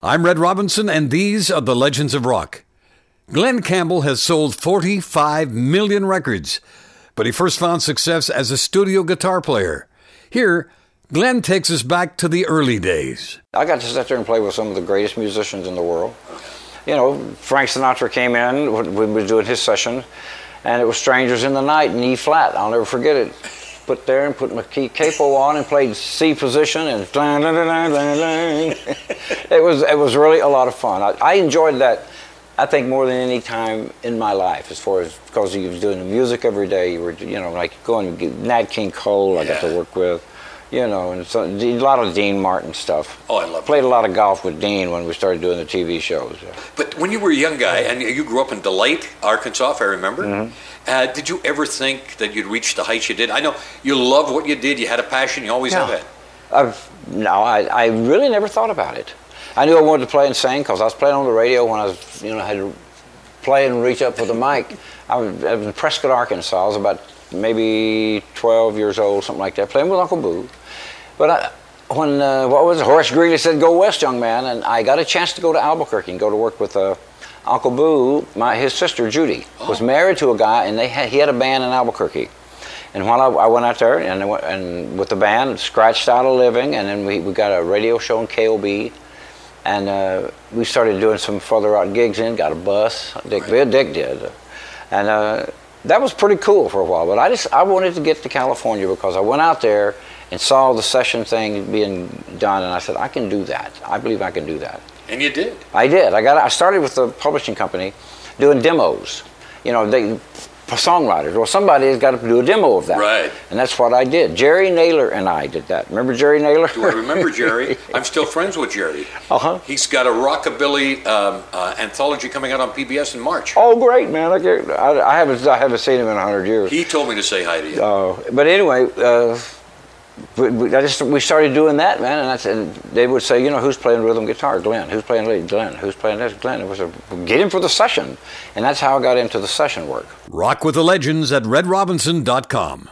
I'm Red Robinson, and these are the Legends of Rock. Glen Campbell has sold 45 million records, but he first found success as a studio guitar player. Here, Glen takes us back to the early days. I got to sit there and play with some of the greatest musicians in the world. You know, Frank Sinatra came in when we were doing his session, and it was Strangers in the Night in E flat. I'll never forget it put there and put my key capo on and played C position and it was it was really a lot of fun. I, I, enjoyed that. I think more than any time in my life, as far as because you was doing the music every day. You were you know like going Nat King Cole. I got to work with. You know, and so, a lot of Dean Martin stuff. Oh, I love. Played a lot of golf with Dean when we started doing the TV shows. But when you were a young guy and you grew up in Delight, Arkansas, if I remember, mm-hmm. Uh, did you ever think that you'd reach the heights you did? I know you love what you did. You had a passion. You always yeah. have had. I've, no, I, I really never thought about it. I knew I wanted to play and sing because I was playing on the radio when I was, you know, I had to play and reach up for the mic. I was, I was in Prescott, Arkansas. I was about maybe 12 years old, something like that, playing with Uncle Boo. But I, when, uh, what was it? Horace Greeley said, go west, young man. And I got a chance to go to Albuquerque and go to work with uh, Uncle Boo, my, his sister Judy, oh. was married to a guy, and they had, he had a band in Albuquerque. And while I, I went out there and, and with the band, scratched out a living, and then we, we got a radio show in KOB, and uh, we started doing some further out gigs in, got a bus, Dick, right. Dick did. And uh, that was pretty cool for a while, but I just, I wanted to get to California because I went out there and saw the session thing being done, and I said, I can do that. I believe I can do that. And you did. I did. I got. I started with the publishing company, doing demos. You know, they songwriters. Well, somebody has got to do a demo of that. Right. And that's what I did. Jerry Naylor and I did that. Remember Jerry Naylor? Do I remember Jerry? I'm still friends with Jerry. Uh huh. He's got a rockabilly um, uh, anthology coming out on PBS in March. Oh, great, man! I, I, I haven't I haven't seen him in hundred years. He told me to say hi to you. Oh, uh, but anyway. Uh, we, I just we started doing that, man, and, I and they would say, you know, who's playing rhythm guitar? Glen. Who's playing lead? Glen. Who's playing this? Glen. It was a get him for the session, and that's how I got into the session work. Rock with the legends at redrobinson.com.